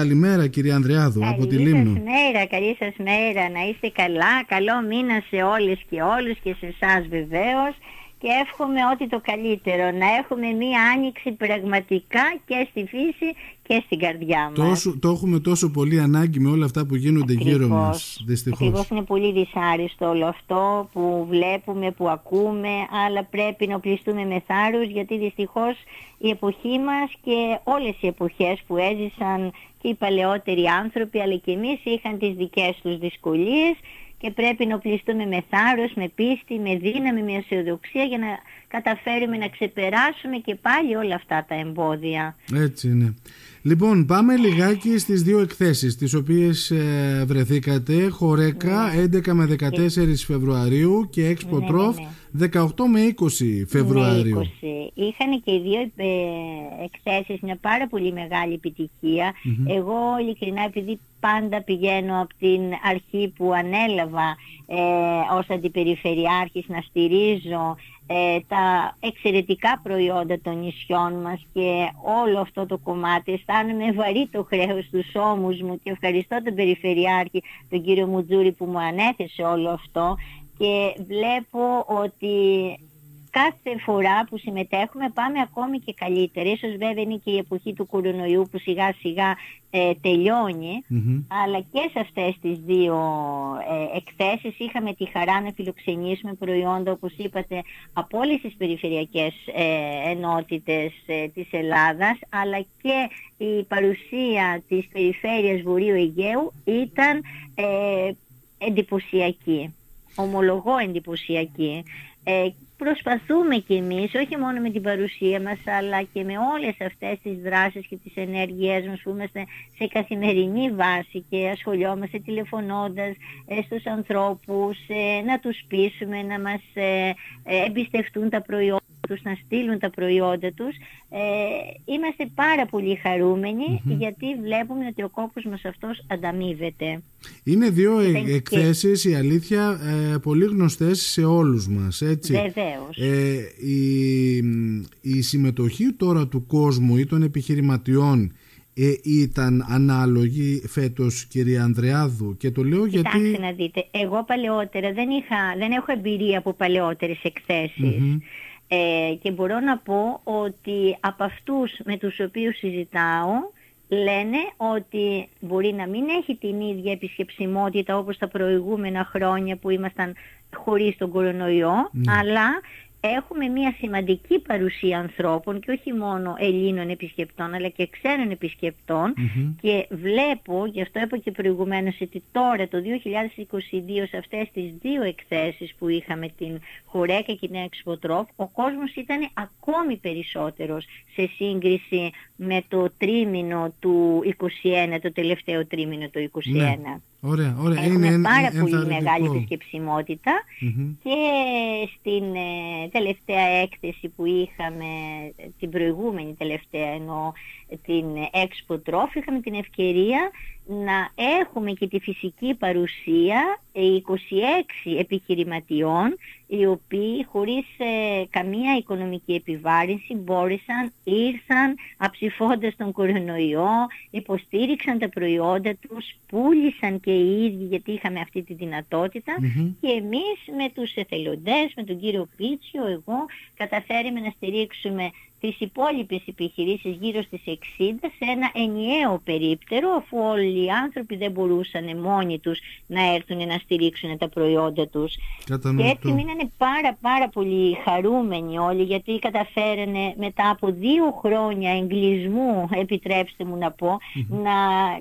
καλημέρα κυρία Ανδρεάδου από τη Λίμνο. Καλή σας μέρα, καλή σας μέρα, να είστε καλά, καλό μήνα σε όλες και όλους και σε εσάς βεβαίως και εύχομαι ό,τι το καλύτερο, να έχουμε μία άνοιξη πραγματικά και στη φύση και στην καρδιά μας. Τόσο, το έχουμε τόσο πολύ ανάγκη με όλα αυτά που γίνονται Ακριβώς. γύρω μας, δυστυχώς. Ακριβώς είναι πολύ δυσάριστο όλο αυτό που βλέπουμε, που ακούμε, αλλά πρέπει να οπλιστούμε με θάρρος γιατί δυστυχώς η εποχή μας και όλες οι εποχές που έζησαν και οι παλαιότεροι άνθρωποι αλλά και εμείς είχαν τις δικές τους δυσκολίες και πρέπει να οπλιστούμε με θάρρος, με πίστη, με δύναμη, με αισιοδοξία για να καταφέρουμε να ξεπεράσουμε και πάλι όλα αυτά τα εμπόδια. Έτσι είναι. Λοιπόν, πάμε λιγάκι στις δύο εκθέσεις τις οποίες ε, βρεθήκατε. Χορέκα 11 με 14 Φεβρουαρίου και Expo Ναι, ναι, Trof ναι. 18 με 20 Φεβρουαρίου. Με 20. Είχαν και οι δύο ε, εκθέσεις μια πάρα πολύ μεγάλη επιτυχία. Εγώ ειλικρινά επειδή πάντα πηγαίνω από την αρχή που ανέλαβα ε, ως αντιπεριφερειάρχης να στηρίζω ε, τα εξαιρετικά προϊόντα των νησιών μας και όλο αυτό το κομμάτι αισθάνομαι βαρύ το χρέος στους ώμους μου και ευχαριστώ τον Περιφερειάρχη τον κύριο Μουτζούρη που μου ανέθεσε όλο αυτό. Και βλέπω ότι κάθε φορά που συμμετέχουμε πάμε ακόμη και καλύτερα. Ίσως βέβαια είναι και η εποχή του κορονοϊού που σιγά σιγά ε, τελειώνει, Μμμ. αλλά και σε αυτές τις δύο ε, εκθέσεις είχαμε τη χαρά να φιλοξενήσουμε προϊόντα όπως είπατε από όλες τις περιφερειακές ε, ενότητες ε, της Ελλάδας αλλά και η παρουσία της περιφέρειας Βορείου Αιγαίου ήταν ε, εντυπωσιακή. Ομολογώ εντυπωσιακή. Ε, προσπαθούμε κι εμείς, όχι μόνο με την παρουσία μας, αλλά και με όλες αυτές τις δράσεις και τις ενέργειές μας που είμαστε σε καθημερινή βάση και ασχολιόμαστε τηλεφωνώντας ε, στους ανθρώπους, ε, να τους πείσουμε, να μας ε, ε, εμπιστευτούν τα προϊόντα τους, να στείλουν τα προϊόντα τους. Ε, είμαστε πάρα πολύ χαρούμενοι γιατί βλέπουμε ότι ο κόπος μας αυτός ανταμείβεται. Είναι δύο ε- Ήταν και- εκθέσεις, η αλήθεια, ε, πολύ γνωστές σε όλους μας, έτσι. Βεβαίως. Ε, η, η συμμετοχή τώρα του κόσμου ή των επιχειρηματιών ε, ήταν ανάλογη φέτος κυρία Ανδρεάδου; Και το λέω Κοιτάξτε γιατί... να δείτε, εγώ παλαιότερα δεν, είχα, δεν έχω εμπειρία από παλαιότερες εκθέσεις. Μμμ. Ε, και μπορώ να πω ότι από αυτούς με τους οποίους συζητάω λένε ότι μπορεί να μην έχει την ίδια επισκεψιμότητα όπως τα προηγούμενα χρόνια που ήμασταν χωρίς τον κορονοϊό, Ναι. αλλά έχουμε μια σημαντική παρουσία ανθρώπων και όχι μόνο Ελλήνων επισκεπτών αλλά και ξένων επισκεπτών Μμμ. και βλέπω, γι' αυτό είπα και προηγουμένως, ότι τώρα το 2022 σε αυτές τις δύο εκθέσεις που είχαμε την Χορέκα και την Expo ο κόσμος ήταν ακόμη περισσότερος σε σύγκριση με το τρίμηνο του 21, το τελευταίο τρίμηνο του 21. Ναι. Ωραία, ωραία. Έχουμε είναι πάρα εν- πολύ ενθαρρυντικό. μεγάλη επισκεψιμότητα Μμμ. και στην ε, τελευταία έκθεση που είχαμε, ε, την προηγούμενη τελευταία εννοώ, την Expo Trophy, είχαμε την ευκαιρία να έχουμε και τη φυσική παρουσία ε, 26 επιχειρηματιών οι οποίοι χωρίς ε, καμία οικονομική επιβάρυνση μπόρεσαν, ήρθαν αψηφώντας τον κορονοϊό, υποστήριξαν τα προϊόντα τους, πούλησαν και οι ίδιοι γιατί είχαμε αυτή τη δυνατότητα Μμμ. και εμείς με τους εθελοντές, με τον κύριο Πίτσιο, εγώ, καταφέρουμε να στηρίξουμε τις υπόλοιπες επιχειρήσεις γύρω στις 60 σε ένα ενιαίο περίπτερο αφού όλοι οι άνθρωποι δεν μπορούσαν μόνοι τους να έρθουν να στηρίξουν τα προϊόντα τους. Και Κατανοητό. έτσι μείνανε πάρα πάρα πολύ χαρούμενοι όλοι γιατί καταφέρανε μετά από δύο χρόνια εγκλισμού, επιτρέψτε μου να πω, να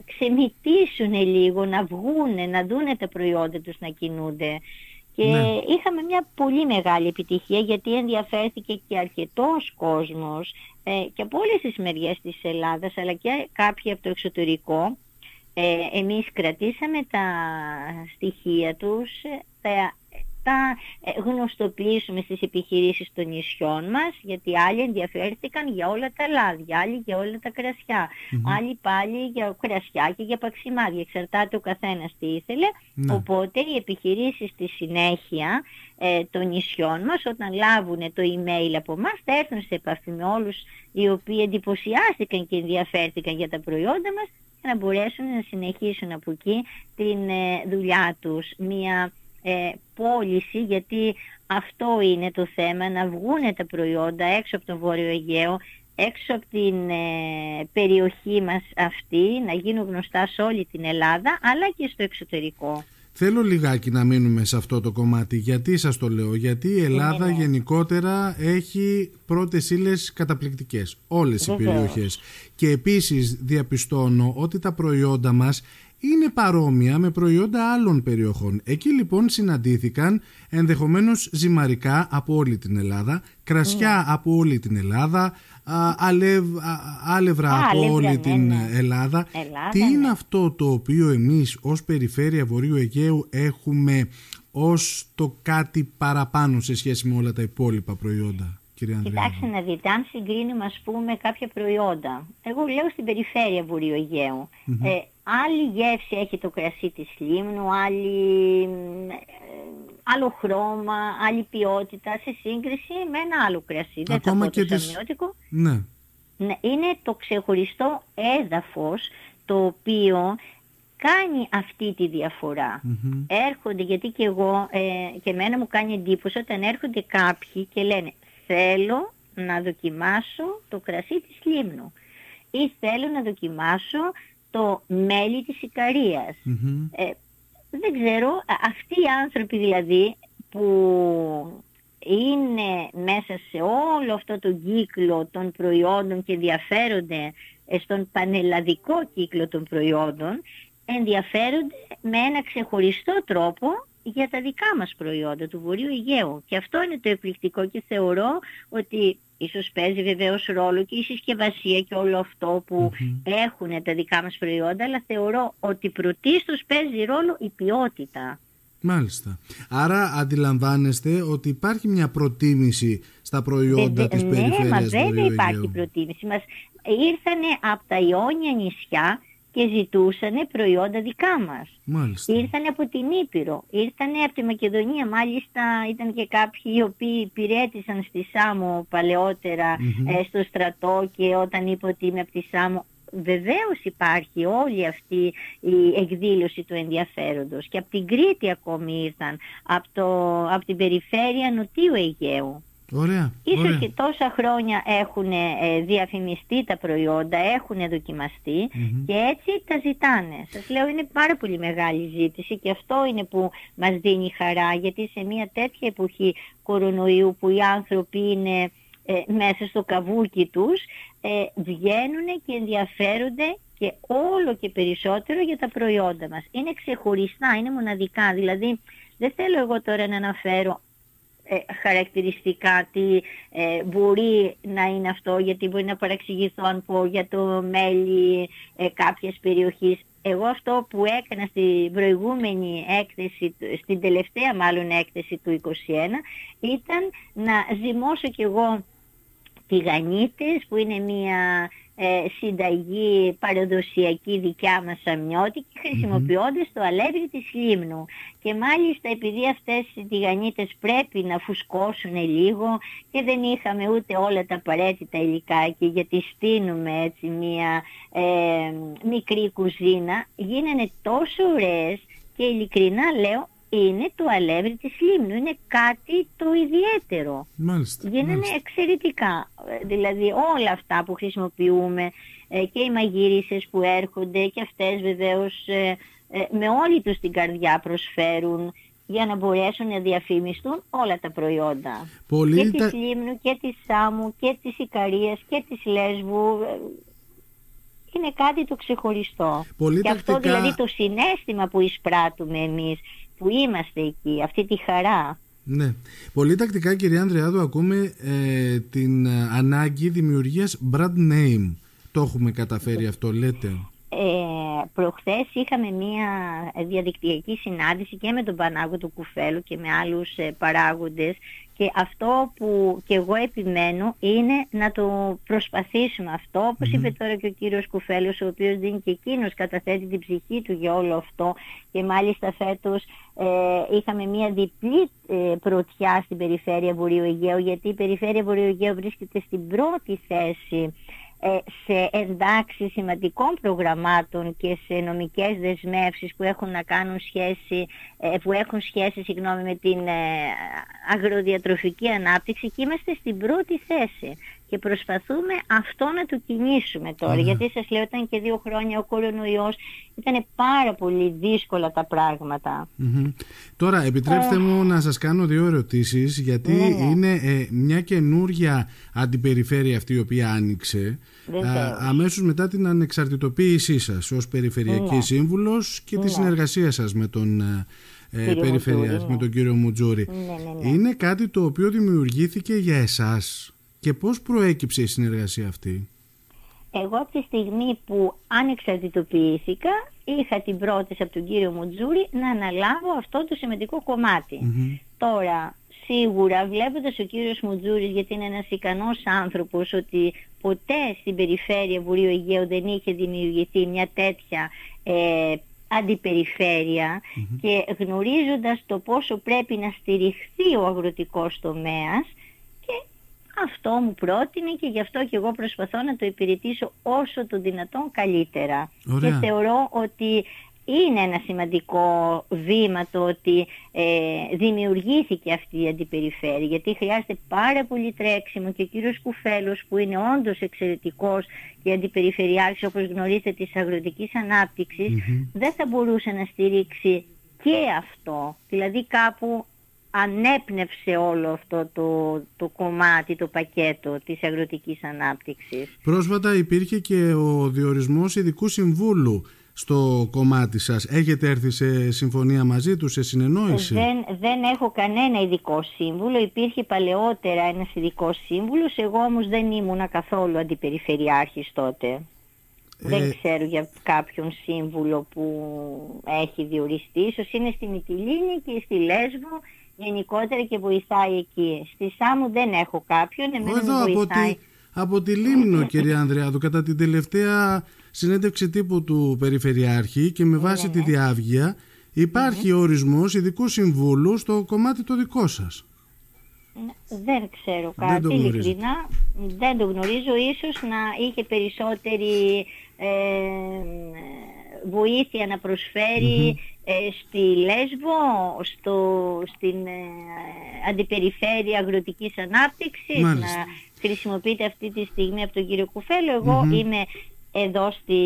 ξεμητήσουν λίγο, να βγούνε, να δούνε τα προϊόντα τους να κινούνται. Και Ναι. είχαμε μια πολύ μεγάλη επιτυχία γιατί ενδιαφέρθηκε και αρκετός κόσμος ε, και από όλες τις μεριές της Ελλάδας αλλά και κάποιοι από το εξωτερικό. Ε, εμείς κρατήσαμε τα στοιχεία τους, ε, τα τα ε, γνωστοποιήσουμε στις επιχειρήσεις των νησιών μας, γιατί άλλοι ενδιαφέρθηκαν για όλα τα λάδια, άλλοι για όλα τα κρασια άλλοι πάλι για κρασιά και για παξιμάδια, εξαρτάται ο καθένας τι ήθελε, ναι. οπότε οι επιχειρήσεις στη συνέχεια ε, των νησιών μας όταν λάβουν το email από εμάς θα έρθουν σε επαφή με όλους οι οποίοι εντυπωσιάστηκαν και ενδιαφέρθηκαν για τα προϊόντα μας για να μπορέσουν να συνεχίσουν από εκεί την ε, δουλειά τους. Μια ε, πώληση γιατί αυτό είναι το θέμα να βγουν τα προϊόντα έξω από τον Βόρειο Αιγαίο έξω από την ε, περιοχή μας αυτή να γίνουν γνωστά σε όλη την Ελλάδα αλλά και στο εξωτερικό. Θέλω λιγάκι να μείνουμε σε αυτό το κομμάτι. Γιατί σας το λέω. Γιατί η Ελλάδα γενικότερα έχει πρώτες ύλες καταπληκτικές. Όλες οι περιοχές. Και επίσης διαπιστώνω ότι τα προϊόντα μας είναι παρόμοια με προϊόντα άλλων περιοχών. Εκεί λοιπόν συναντήθηκαν ενδεχομένως ζυμαρικά από όλη την Ελλάδα, κρασιά ναι. από όλη την Ελλάδα, αλεύ, άλευρα από όλη ναι, την ναι. Ελλάδα. Τι είναι αυτό το οποίο εμείς ως Περιφέρεια Βορείου Αιγαίου έχουμε ως το κάτι παραπάνω σε σχέση με όλα τα υπόλοιπα προϊόντα. Κοιτάξτε να δείτε, αν συγκρίνουμε ας πούμε κάποια προϊόντα, εγώ λέω στην περιφέρεια Βορείου Αιγαίου, ε, άλλη γεύση έχει το κρασί της Λίμνου, άλλη, ε, άλλο χρώμα, άλλη ποιότητα σε σύγκριση με ένα άλλο κρασί. Δεν θα πω και το τις... Ναι. ναι. Είναι το ξεχωριστό έδαφος το οποίο κάνει αυτή τη διαφορα Έρχονται, γιατί και εγώ ε, και εμένα μου κάνει εντύπωση όταν έρχονται κάποιοι και λένε θέλω να δοκιμάσω το κρασί της Λίμνου ή θέλω να δοκιμάσω το μέλι της ικαριας ε, δεν ξέρω, αυτοί οι άνθρωποι δηλαδή που είναι μέσα σε όλο αυτό το κύκλο των προϊόντων και ενδιαφέρονται στον πανελλαδικό κύκλο των προϊόντων, ενδιαφέρονται με ένα ξεχωριστό τρόπο για τα δικά μας προϊόντα του Βορείου Αιγαίου. Και αυτό είναι το εκπληκτικό και θεωρώ ότι ίσως παίζει βεβαίως ρόλο και η συσκευασία και όλο αυτό που έχουν τα δικά μας προϊόντα, αλλά θεωρώ ότι πρωτίστως παίζει ρόλο η ποιότητα. Μάλιστα. Άρα αντιλαμβάνεστε ότι υπάρχει μια προτίμηση στα προϊόντα της ναι, περιφέρειας Ναι, μα βέβαια υπάρχει προτίμηση. Μας ήρθανε από τα Ιόνια νησιά και ζητούσαν προϊόντα δικά μας. Μάλιστα. Ήρθανε από την Ήπειρο, ήρθανε από τη Μακεδονία, μάλιστα ήταν και κάποιοι οι οποίοι υπηρέτησαν στη Σάμο ε, στο στρατό και όταν είπε ότι είμαι από τη Σάμο Βεβαίως υπάρχει όλη αυτή η εκδήλωση του ενδιαφέροντος και από την Κρήτη ακόμη ήρθαν, από, το, από την περιφέρεια Νοτιού Αιγαίου. Ωραία, Ίσως και τόσα χρόνια έχουν ε, διαφημιστεί τα προϊόντα, έχουν και έτσι τα ζητάνε. Σας λέω είναι πάρα πολύ μεγάλη ζήτηση και αυτό είναι που μας δίνει χαρά γιατί σε μια τέτοια εποχή κορονοϊού που οι άνθρωποι είναι ε, μέσα στο καβούκι τους ε, βγαίνουν και ενδιαφέρονται και όλο και περισσότερο για τα προϊόντα μας. Είναι ξεχωριστά, είναι μοναδικά. Δηλαδή δεν θέλω εγώ τώρα να αναφέρω ε, χαρακτηριστικά τι ε, μπορεί να είναι αυτό γιατί μπορεί να παραξηγηθώ αν πω για το μέλι ε, κάποιας περιοχής. Εγώ αυτό που έκανα στην προηγούμενη έκθεση, στην τελευταία μάλλον έκθεση του 2021 ήταν να ζυμώσω κι εγώ τηγανίτες που είναι μια ε, συνταγή παραδοσιακή δικιά μας αμνιώτικη χρησιμοποιώντας το αλεύρι της λίμνου. Και μάλιστα επειδή αυτές οι τηγανίτες πρέπει να φουσκώσουν λίγο και δεν είχαμε ούτε όλα τα απαραίτητα υλικά και γιατί στείνουμε έτσι μια ε, μικρή κουζίνα, γίνανε τόσο ωραίες και ειλικρινά λέω είναι το αλεύρι της λίμνου. Είναι κάτι το ιδιαίτερο. Μάλιστα. Γίνανε εξαιρετικά. Δηλαδή όλα αυτά που χρησιμοποιούμε ε, και οι μαγείρισες που έρχονται και αυτές βεβαίως ε, ε, με όλη τους την καρδιά προσφέρουν για να μπορέσουν να διαφημιστούν όλα τα προϊόντα. Πολύ και της Λίμνου και της Σάμου και της Ικαρίας και της Λέσβου είναι κάτι το ξεχωριστό. Πολύ και αυτό δηλαδή το συνέστημα που εισπράττουμε εμείς που είμαστε εκεί, αυτή τη χαρά. Ναι. Πολύ τακτικά κυρία Ανδρεάδου ακούμε ε, την ανάγκη δημιουργίας brand name. Το έχουμε καταφέρει αυτό λέτε. Ε, προχθές είχαμε μία διαδικτυακή συνάντηση και με τον Πανάγο του Κουφέλου και με άλλους ε, παράγοντες και αυτό που και εγώ επιμένω είναι να το προσπαθήσουμε αυτό, όπως είπε τώρα και ο κύριος Κουφέλος, ο οποίος δίνει και εκείνος καταθέτει την ψυχή του για όλο αυτό και μάλιστα φέτος ε, είχαμε μια διπλή ε, πρωτιά στην περιφέρεια Βορείου Αιγαίου, γιατί η περιφέρεια Βορείου Αιγαίου βρίσκεται στην πρώτη θέση ε, σε εντάξει σημαντικών προγραμμάτων και σε νομικές δεσμεύσεις που έχουν να κάνουν σχέση, ε, που έχουν σχέση συγγνώμη, με την ε, αγροδιατροφική ανάπτυξη και είμαστε στην πρώτη θέση και προσπαθούμε αυτό να το κινήσουμε τώρα. Γιατί σας λέω ήταν και δύο χρόνια ο κορονοϊός, ήταν πάρα πολύ δύσκολα τα πραγματα Τώρα επιτρέψτε μου να σας κάνω δύο ερωτήσεις γιατί ναι, ναι. είναι ε, μια καινούρια αντιπεριφέρεια αυτή η οποία άνοιξε α, αμέσως μετά την ανεξαρτητοποίησή σας ως Περιφερειακή ναι. Σύμβουλος και τη συνεργασία σας με τον ε, ε Περιφερειακή, με τον κύριο Μουτζούρη. Είναι κάτι το οποίο δημιουργήθηκε για εσάς; Και πώς προέκυψε η συνεργασία αυτή; Εγώ από τη στιγμή που ανεξαρτητοποιήθηκα είχα την πρόταση από τον κύριο Μουτζούρη να αναλάβω αυτό το σημαντικό Τώρα σίγουρα βλέποντας ο κύριος Μουτζούρης γιατί είναι ένας ικανός άνθρωπος ότι ποτέ στην περιφέρεια Βορείου Αιγαίου δεν είχε δημιουργηθεί μια τέτοια ε, αντιπεριφερεια και γνωρίζοντας το πόσο πρέπει να στηριχθεί ο αγροτικός τομέας αυτό μου πρότεινε και γι' αυτό και εγώ προσπαθώ να το υπηρετήσω όσο το δυνατόν καλύτερα. Και θεωρώ ότι είναι ένα σημαντικό βήμα το ότι ε, δημιουργήθηκε αυτή η αντιπεριφέρεια γιατί χρειάζεται πάρα πολύ τρέξιμο και ο κύριος Κουφέλος που είναι όντως εξαιρετικός και αντιπεριφερειάρχης όπως γνωρίζετε της αγροτικής δεν θα μπορούσε να στηρίξει και αυτό. Δηλαδή κάπου ανέπνευσε όλο αυτό το, το κομμάτι, το πακέτο της αγροτικής ανάπτυξης. Πρόσφατα υπήρχε και ο διορισμός ειδικού συμβούλου στο κομμάτι σας. Έχετε έρθει σε συμφωνία μαζί του, σε συνεννόηση; Δεν, δεν έχω κανένα ειδικό σύμβουλο. Υπήρχε παλαιότερα ένας ειδικός σύμβουλος. Εγώ όμως δεν ήμουνα καθόλου αντιπεριφερειάρχης τότε. Ε, δεν ξέρω για κάποιον σύμβουλο που έχει διοριστεί. Ίσως είναι στη Μυτιλίνη και στη Λέσβο γενικότερα και βοηθάει εκεί. Στη Σάμου δεν έχω κάποιον, εμένα Εδώ, από τη, από τη Λίμνο κυρία Ανδρεάδου, κατά την τελευταία συνέντευξη τύπου του Περιφερειάρχη και με βάση τη διάβγεια υπάρχει mm-hmm. ορισμός ειδικού συμβούλου στο κομμάτι το δικό σας. Δεν ξέρω κάτι, δεν ειλικρινά. Δεν το γνωρίζω. Ίσως να είχε περισσότερη ε, βοήθεια να προσφέρει ε, στη Λέσβο, στο, στην ε, αντιπεριφέρεια αγροτικής ανάπτυξης, να χρησιμοποιείται αυτή τη στιγμή από τον κύριο Κουφέλο. είμαι εδώ στη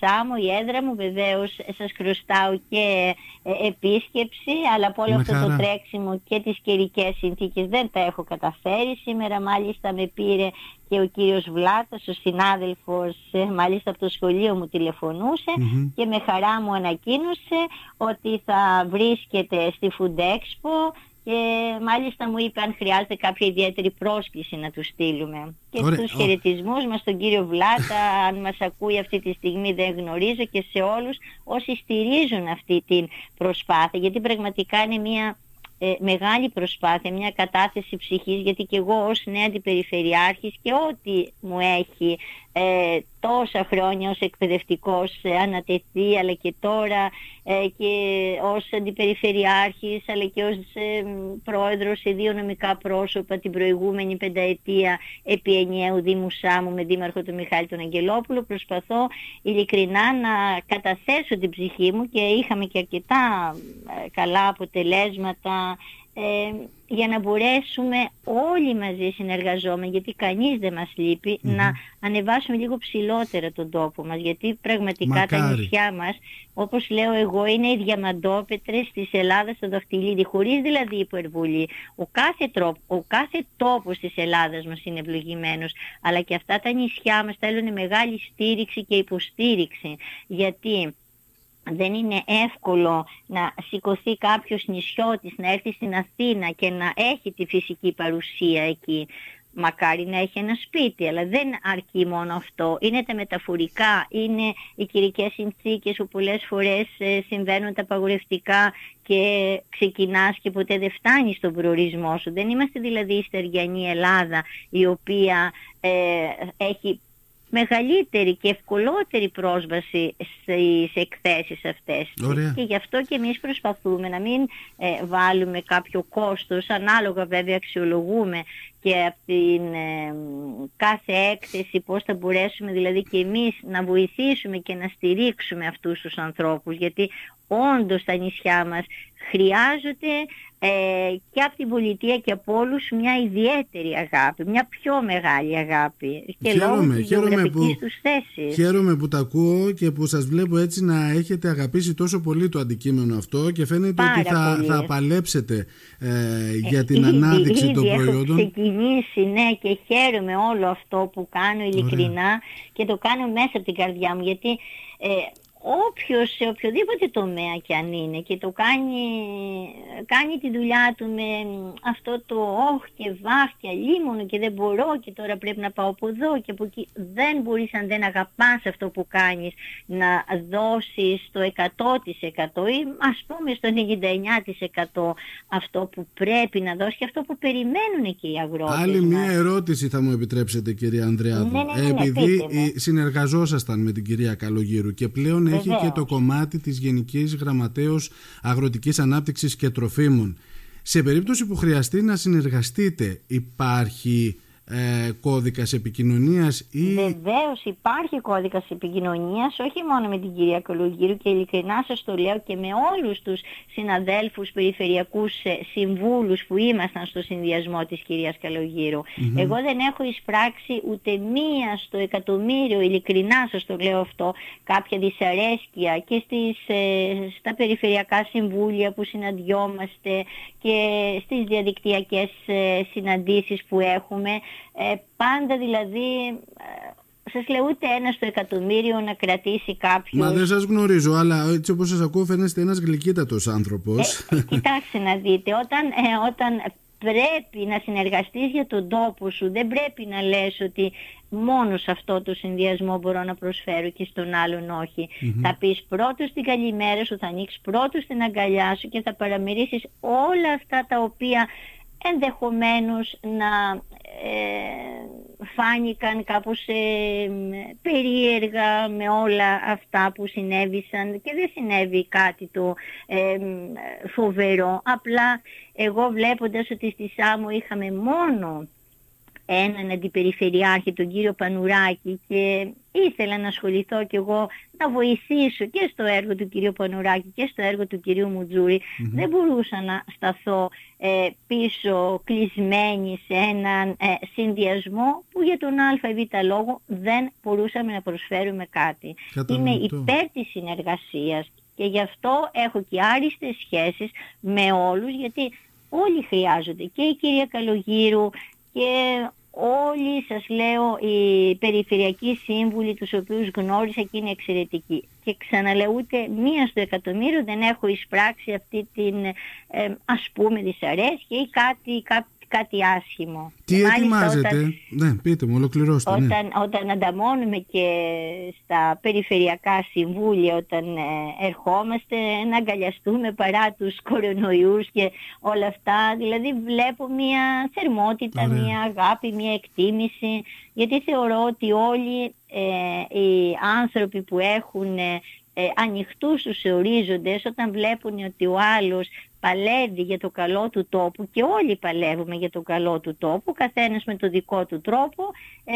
Σάμο, η έδρα μου βεβαίως σας χρωστάω και ε, επίσκεψη αλλά από όλο αυτό το τρέξιμο και τις καιρικές συνθήκες δεν τα έχω καταφέρει. Σήμερα μάλιστα με πήρε και ο κύριος Βλάτας, ο συνάδελφος ε, μάλιστα από το σχολείο μου τηλεφωνουσε και με χαρά μου ανακοίνωσε ότι θα βρίσκεται στη Food Expo και μάλιστα μου είπε αν χρειάζεται κάποια ιδιαίτερη πρόσκληση να τους στείλουμε. Και Ωραία. στους χαιρετισμούς μας τον κύριο Βλάτα, αν μας ακούει αυτή τη στιγμή δεν γνωρίζω και σε όλους όσοι στηρίζουν αυτή την προσπάθεια γιατί πραγματικά είναι μια ε, μεγάλη προσπάθεια, μια κατάθεση ψυχής γιατί και εγώ ως νέα αντιπεριφερειάρχης και ό,τι μου έχει ε, τόσα χρόνια ως εκπαιδευτικός ε, ανατεθεί αλλά και τώρα ε, και ως αντιπεριφερειάρχης αλλά και ως ε, πρόεδρος σε δύο νομικά πρόσωπα την προηγούμενη πενταετία επί ενιαίου Δήμου Σάμου με δήμαρχο τον Μιχάλη τον Αγγελόπουλο. Προσπαθώ ειλικρινά να καταθέσω την ψυχή μου και είχαμε και αρκετά καλά αποτελέσματα για να μπορέσουμε όλοι μαζί συνεργαζόμενοι, γιατί κανείς δεν μας λειπει να ανεβάσουμε λίγο ψηλότερα τον τόπο μας, γιατί πραγματικά τα νησιά μας, όπως λέω εγώ, είναι οι διαμαντόπετρες της Ελλάδας στο δαχτυλίδι, χωρίς δηλαδή υπερβολή. Ο κάθε, τρόπο, ο κάθε τόπος της Ελλάδας μας είναι ευλογημένος, αλλά και αυτά τα νησιά μας θέλουν μεγάλη στήριξη και υποστήριξη, γιατί δεν είναι εύκολο να σηκωθεί κάποιος νησιώτης να έρθει στην Αθήνα και να έχει τη φυσική παρουσία εκεί. μακάρι να έχει ένα σπίτι, αλλά δεν αρκεί μόνο αυτό. Είναι τα μεταφορικά, είναι οι κυρικές συνθήκες που πολλές φορές ε, συμβαίνουν τα απαγορευτικά και ξεκινάς και ποτέ δεν φτάνεις στον προορισμό σου. Δεν είμαστε δηλαδή η στεριανή Ελλάδα η οποία ε, έχει μεγαλύτερη και ευκολότερη πρόσβαση στις εκθέσεις αυτές. Και γι' αυτό και εμείς προσπαθούμε να μην ε, βάλουμε κάποιο κόστος, ανάλογα βέβαια αξιολογούμε και από την ε, κάθε έκθεση πώς θα μπορέσουμε δηλαδή και εμείς να βοηθήσουμε και να στηρίξουμε αυτούς τους ανθρώπους γιατί όντως τα νησιά μας χρειάζονται ε, και από την πολιτεία και από όλους μια ιδιαίτερη αγάπη, μια πιο μεγάλη αγάπη και χαίρομαι, λόγω της χαίρομαι που, τους θέσης. Χαίρομαι που τα ακούω και που σας βλέπω έτσι να έχετε αγαπήσει τόσο πολύ το αντικείμενο αυτό και φαίνεται ότι θα, θα παλέψετε ε, για την ε, ανάδειξη ήδη των προϊόντων. Έχω ξεκινήσει, ναι, και χαίρομαι όλο αυτό που κάνω ειλικρινά και το κάνω μέσα από την καρδιά μου γιατί ε, όποιος σε οποιοδήποτε τομέα και αν είναι και το κάνει, κάνει τη δουλειά του με αυτό το όχ και βάχ και αλίμονο και δεν μπορώ και τώρα πρέπει να πάω από εδώ και από εκεί. Δεν μπορείς αν δεν αγαπάς αυτό που κάνεις να δώσεις το 100% ή ας πούμε στο 99% αυτό που πρέπει να δώσεις και αυτό που περιμένουν και οι αγρότες. Άλλη μια ερώτηση θα μου επιτρέψετε κυρία Ανδρεάδου. Ναι, ναι, ναι, Επειδή συνεργαζόσασταν με την κυρία Καλογύρου και πλέον έχει και το κομμάτι της Γενικής Γραμματέως Αγροτικής Ανάπτυξης και Τροφίμων. Σε περίπτωση που χρειαστεί να συνεργαστείτε υπάρχει ε, κώδικας επικοινωνίας ή... Βεβαίως υπάρχει κώδικας επικοινωνίας όχι μόνο με την κυρία Κολογύρου και ειλικρινά σας το λέω και με όλους τους συναδέλφους περιφερειακούς ε, συμβούλους που ήμασταν στο συνδυασμό της κυρίας Εγώ δεν έχω εισπράξει ούτε μία στο εκατομμύριο ειλικρινά σας το λέω αυτό κάποια δυσαρέσκεια και στις, ε, στα περιφερειακά συμβούλια που συναντιόμαστε και στις διαδικτυακές ε, συναντήσεις που έχουμε ε, πάντα δηλαδή ε, σας λέω ούτε ένα στο εκατομμύριο να κρατήσει κάποιος. Μα δεν σας γνωρίζω, αλλά έτσι όπως σας ακούω φαίνεστε ένας γλυκύτατος άνθρωπος. Ε, κοιτάξτε να δείτε, όταν, ε, όταν πρέπει να συνεργαστείς για τον τόπο σου, δεν πρέπει να λες ότι μόνος σε αυτό το συνδυασμό μπορώ να προσφέρω και στον άλλον Θα πεις πρώτος την καλημέρα σου, θα ανοίξεις πρώτος την αγκαλιά σου και θα παραμερίσεις όλα αυτά τα οποία ενδεχομένως να ε, φάνηκαν κάπως ε, περίεργα με όλα αυτά που συνέβησαν και δεν συνέβη κάτι το ε, φοβερό. Απλά εγώ βλέποντας ότι στη Σάμο είχαμε μόνο έναν αντιπεριφερειάρχη, τον κύριο Πανουράκη και ήθελα να ασχοληθώ κι εγώ να βοηθήσω και στο έργο του κυρίου Πανουράκη και στο έργο του κυρίου μουτζουρη Δεν μπορούσα να σταθώ ε, πίσω κλεισμένη σε έναν ε, συνδυασμό που για τον α ή β λόγο δεν μπορούσαμε να προσφέρουμε κάτι. Είμαι υπέρ της συνεργασίας και γι' αυτό έχω και άριστες σχέσεις με όλους γιατί όλοι χρειάζονται. Και η κυρία Καλογύρου και όλοι σας λέω οι περιφερειακοί σύμβουλοι τους οποίους γνώρισα και είναι εξαιρετικοί. Και ξαναλέω ούτε μία στο εκατομμύριο δεν έχω εισπράξει αυτή την ε, ας πούμε δυσαρέσκεια ή κάτι, κάτι κάτι άσχημο. Τι ετοιμάζετε, όταν, ναι πείτε μου ολοκληρώστε. Ναι. Όταν, ναι. όταν ανταμώνουμε και στα περιφερειακά συμβούλια όταν ε, ερχόμαστε να αγκαλιαστούμε παρά τους κορονοϊούς και όλα αυτά, δηλαδή βλέπω μια θερμότητα, μια αγάπη, μια εκτίμηση, γιατί θεωρώ ότι όλοι ε, οι άνθρωποι που έχουν ε, ε, ανοιχτούς τους ορίζοντες όταν βλέπουν ότι ο άλλος παλεύει για το καλό του τόπου και όλοι παλεύουμε για το καλό του τόπου, καθένας με το δικό του τρόπο, ε,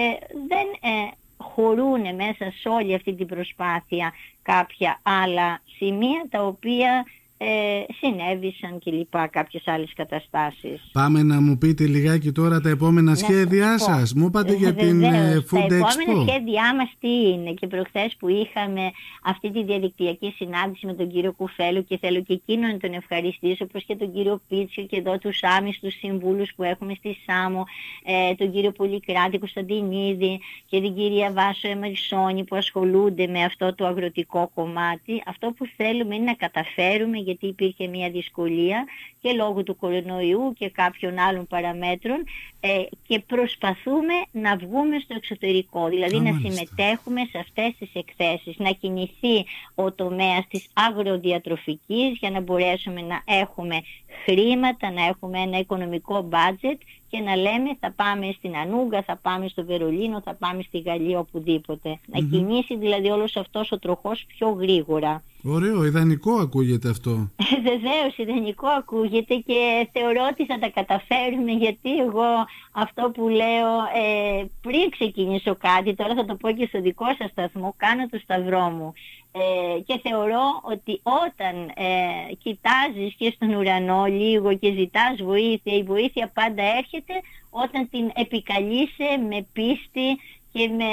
δεν ε, χωρούν μέσα σε όλη αυτή την προσπάθεια κάποια άλλα σημεία τα οποία ε, συνέβησαν και λοιπά κάποιες άλλες καταστάσεις. Πάμε να μου πείτε λιγάκι τώρα τα επόμενα σχέδιά σας. Μου είπατε για την ε, Food Expo. Τα επόμενα σχέδιά μας τι είναι; Και προχθές που είχαμε αυτή τη διαδικτυακή συνάντηση με τον κύριο Κουφέλου και θέλω και εκείνο να τον ευχαριστήσω όπως και τον κύριο Πίτσιο και εδώ τους άμυς τους συμβούλους που έχουμε στη ΣΑΜΟ, ε, τον κύριο Πολυκράτη Κωνσταντινίδη και την κυρία Βάσο Εμερισόνη που ασχολούνται με αυτό το αγροτικό κομμάτι. Αυτό που θέλουμε είναι να καταφέρουμε γιατί υπήρχε μια δυσκολία και λόγω του κορονοϊού και κάποιων άλλων παραμέτρων ε, και προσπαθούμε να βγούμε στο εξωτερικό, δηλαδή να συμμετέχουμε σε αυτές τις εκθέσεις, να κινηθεί ο τομέας της αγροδιατροφικής για να μπορέσουμε να έχουμε χρήματα, να έχουμε ένα οικονομικό budget και να λέμε θα πάμε στην Ανούγκα, θα πάμε στο Βερολίνο, θα πάμε στη Γαλλία, οπουδήποτε. Να κινήσει δηλαδή όλος αυτός ο τροχός πιο γρήγορα. Ωραίο, ιδανικό ακούγεται αυτό. Ε, Βεβαίως, ιδανικό ακούγεται και θεωρώ ότι θα τα καταφέρουμε γιατί εγώ αυτό που λέω ε, πριν ξεκινήσω κάτι, τώρα θα το πω και στο δικό σας σταθμό, κάνω το σταυρό μου. Ε, και θεωρώ ότι όταν ε, κοιτάζεις και στον ουρανό λίγο και ζητάς βοήθεια, η βοήθεια πάντα έρχεται όταν την επικαλείσαι με πίστη και με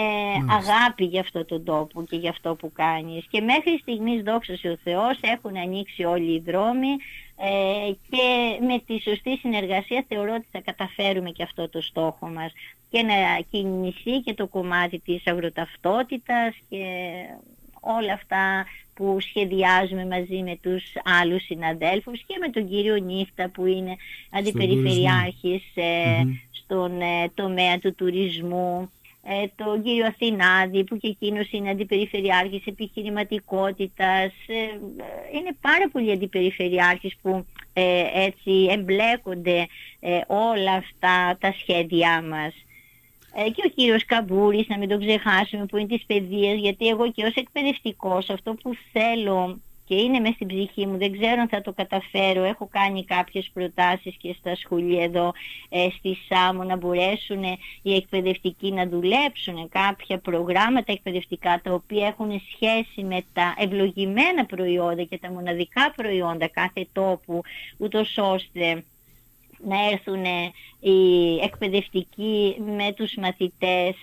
αγάπη για αυτό τον τόπο και για αυτό που κάνεις. Και μέχρι στιγμής δόξα ο Θεός έχουν ανοίξει όλοι οι δρόμοι ε, και με τη σωστή συνεργασία θεωρώ ότι θα καταφέρουμε και αυτό το στόχο μας και να κινηθεί και το κομμάτι της αγροταυτότητας και όλα αυτά που σχεδιάζουμε μαζί με τους άλλους συναδέλφους και με τον κύριο Νύχτα που είναι αντιπεριφερειάρχης ε, στον ε, τομέα του τουρισμού ε, τον κύριο Αθηνάδη που και εκείνος είναι αντιπεριφερειάρχης επιχειρηματικότητας. είναι πάρα πολλοί αντιπεριφερειάρχες που έτσι εμπλέκονται όλα αυτά τα σχέδιά μας. Ε, και ο κύριος Καμπούρης, να μην τον ξεχάσουμε, που είναι της παιδείας, γιατί εγώ και ως εκπαιδευτικός αυτό που θέλω και είναι μέσα στην ψυχή μου, δεν ξέρω αν θα το καταφέρω, έχω κάνει κάποιες προτάσεις και στα σχολεία εδώ ε, στη ΣΑΜΟ να μπορέσουν οι εκπαιδευτικοί να δουλέψουν κάποια προγράμματα εκπαιδευτικά τα οποία έχουν σχέση με τα ευλογημένα προϊόντα και τα μοναδικά προϊόντα κάθε τόπου, ούτως ώστε να έρθουν οι εκπαιδευτικοί με τους μαθητές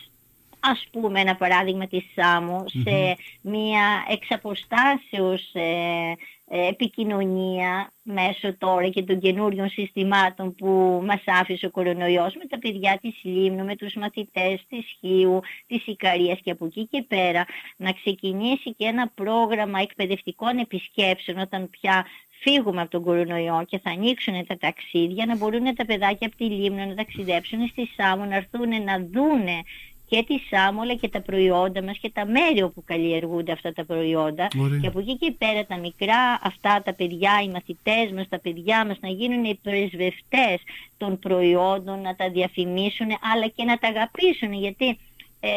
ας πούμε ένα παράδειγμα της ΣΑΜΟ σε μια εξαποστάσεως ε, ε, επικοινωνία μέσω τώρα και των καινούριων συστημάτων που μας άφησε ο κορονοϊός με τα παιδιά της Λίμνου, με τους μαθητές της Χίου, της Ικαρίας και από εκεί και πέρα να ξεκινήσει και ένα πρόγραμμα εκπαιδευτικών επισκέψεων όταν πια φύγουμε από τον κορονοϊό και θα ανοίξουν τα ταξίδια, να μπορούν τα παιδάκια από τη Λίμνο να ταξιδέψουν στη Σάμο, να έρθουν να δούνε και τη Σάμο αλλά και τα προϊόντα μας και τα μέρη όπου καλλιεργούνται αυτά τα προϊόντα. Και από εκεί και πέρα τα μικρά αυτά τα παιδιά, οι μαθητές μας, τα παιδιά μας να γίνουν οι πρεσβευτές των προϊόντων, να τα διαφημίσουν αλλά και να τα αγαπήσουν γιατί ε,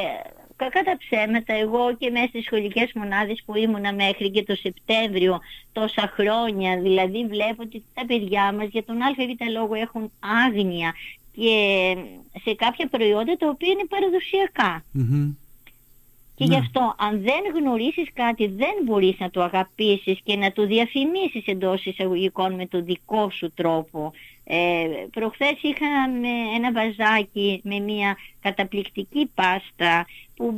κακά τα ψέματα, εγώ και μέσα στις σχολικές μονάδες που ήμουνα μέχρι και το Σεπτέμβριο τόσα χρόνια, δηλαδή βλέπω ότι τα παιδιά μας για τον ΑΒ λόγο έχουν άγνοια και σε κάποια προϊόντα τα οποία είναι Και γι' ναι. αυτό αν δεν γνωρίσεις κάτι δεν μπορείς να το αγαπήσεις και να το διαφημίσεις εντός εισαγωγικών με το δικό σου τρόπο. Ε, προχθές είχαμε ένα βαζάκι με μια καταπληκτική πάστα που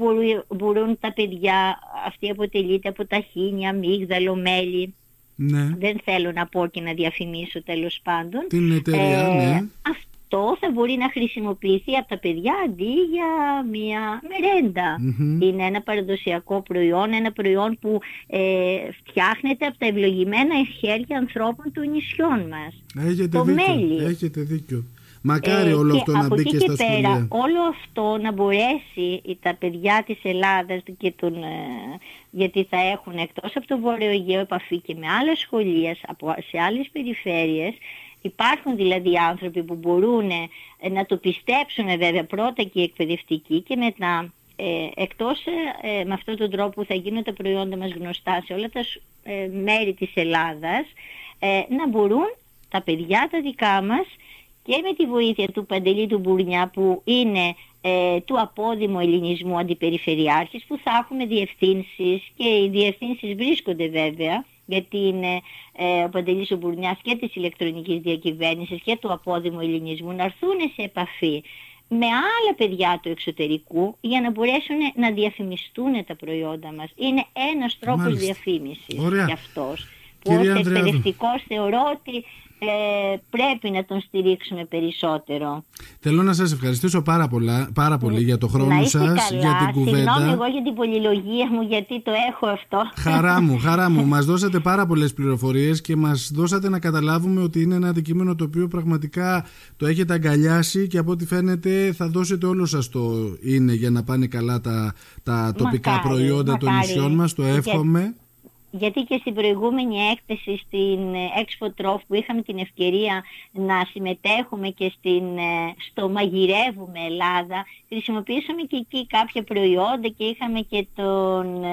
μπορούν, τα παιδιά, αυτή αποτελείται από ταχίνια, μίγδαλο, μέλι. Ναι. Δεν θέλω να πω και να διαφημίσω τέλος πάντων. Την εταιρεία, ε, ναι αυτό θα μπορεί να χρησιμοποιηθεί από τα παιδιά αντί για μια μερεντα Είναι ένα παραδοσιακό προϊόν, ένα προϊόν που ε, φτιάχνεται από τα ευλογημένα χέρια ανθρώπων του νησιών μας. Έχετε το δίκιο, μέλι. Έχετε δίκιο. Μακάρι ε, όλο αυτό να μπει και, και στα πέρα, σχολεία. Όλο αυτό να μπορέσει τα παιδιά της Ελλάδας και τον, ε, γιατί θα έχουν εκτός από το Βόρειο Αιγαίο επαφή και με άλλες σχολεία σε άλλες περιφέρειες Υπάρχουν δηλαδή άνθρωποι που μπορούν ε, να το πιστέψουν βέβαια πρώτα και οι εκπαιδευτικοί και μετά ε, εκτός ε, με αυτόν τον τρόπο θα γίνουν τα προϊόντα μας γνωστά σε όλα τα ε, μέρη της Ελλάδας να μπορούν τα παιδιά τα δικά μας και με τη βοήθεια του Παντελή του Μπουρνιά που είναι του απόδημου ελληνισμού αντιπεριφερειάρχης που θα έχουμε διευθύνσεις και οι διευθύνσεις βρίσκονται βέβαια γιατί είναι ε, ο Παντελής ο Μπουρνιάς και της ηλεκτρονικής διακυβέρνησης και του απόδημου ελληνισμού να έρθουν σε επαφή με άλλα παιδιά του εξωτερικού για να μπορέσουν να διαφημιστούν τα προϊόντα μας. Είναι ένας τρόπος Μάλιστα. διαφήμισης Ωραία. αυτός. που ως εκπαιδευτικός θεωρώ ότι ε, πρέπει να τον στηρίξουμε περισσότερο. Θέλω να σας ευχαριστήσω πάρα, πολλά, πάρα πολύ για το χρόνο σας, για την κουβέντα. Συγγνώμη εγώ για την πολυλογία μου γιατί το έχω αυτό. Χαρά μου, χαρά μου. μας δώσατε πάρα πολλές πληροφορίες και μας δώσατε να καταλάβουμε ότι είναι ένα αντικείμενο το οποίο πραγματικά το έχετε αγκαλιάσει και από ό,τι φαίνεται θα δώσετε όλο σας το είναι για να πάνε καλά τα, τα τοπικά προϊόντα των νησιών μας. Το εύχομαι γιατί και στην προηγούμενη έκθεση στην Expo Trof που είχαμε την ευκαιρία να συμμετέχουμε και στην, ε, στο Μαγειρεύουμε Ελλάδα, χρησιμοποιήσαμε και εκεί κάποια προϊόντα και είχαμε και τον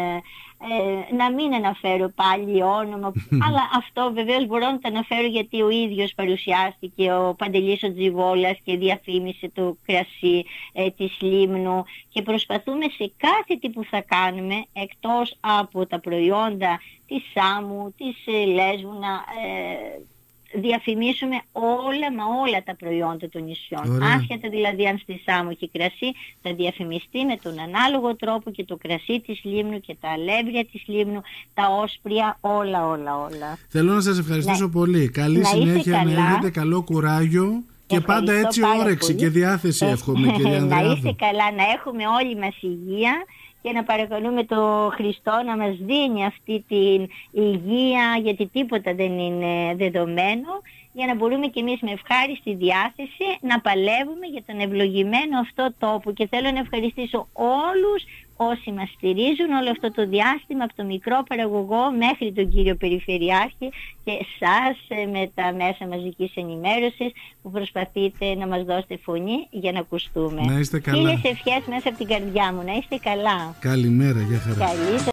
ε, ε, να μην αναφέρω πάλι όνομα, αλλά αυτό βεβαίως μπορώ να το αναφέρω γιατί ο ίδιος παρουσιάστηκε ο Παντελής ο Τζιβόλας και διαφήμισε το κρασί ε, της Λίμνου. Και προσπαθούμε σε κάθε τι που θα κάνουμε εκτός από τα προϊόντα της Σάμου, της ε, Λέσβου να ε, διαφημίσουμε όλα μα όλα τα προϊόντα των νησιών. Ωραία. Άσχετα δηλαδή αν στη Σάμο έχει κρασί, θα διαφημιστεί με τον ανάλογο τρόπο και το κρασί της Λίμνου και τα αλεύρια της Λίμνου, τα όσπρια, όλα όλα όλα. Θέλω να σας ευχαριστήσω πολύ. Καλή συνέχεια, να έχετε καλό κουράγιο. Και πάντα έτσι όρεξη και διάθεση ε, εύχομαι κυρία Να είστε καλά, να έχουμε όλοι μας υγεία και να παρακαλούμε το Χριστό να μας δίνει αυτή την υγεία γιατί τίποτα δεν είναι δεδομένο για να μπορούμε και εμείς με ευχάριστη διάθεση να παλεύουμε για τον ευλογημένο αυτό τόπο. Και θέλω να ευχαριστήσω όλους όσοι μας στηρίζουν όλο αυτό το διάστημα από το μικρό παραγωγό μέχρι τον κύριο Περιφερειάρχη και εσάς ε, με τα μέσα μαζικής ενημέρωσης που προσπαθείτε να μας δώσετε φωνή για να ακουστούμε. Να είστε καλά. Χίλιες ευχές μέσα από την καρδιά μου. Να είστε καλά. Καλημέρα. Γεια χαρά. Καλή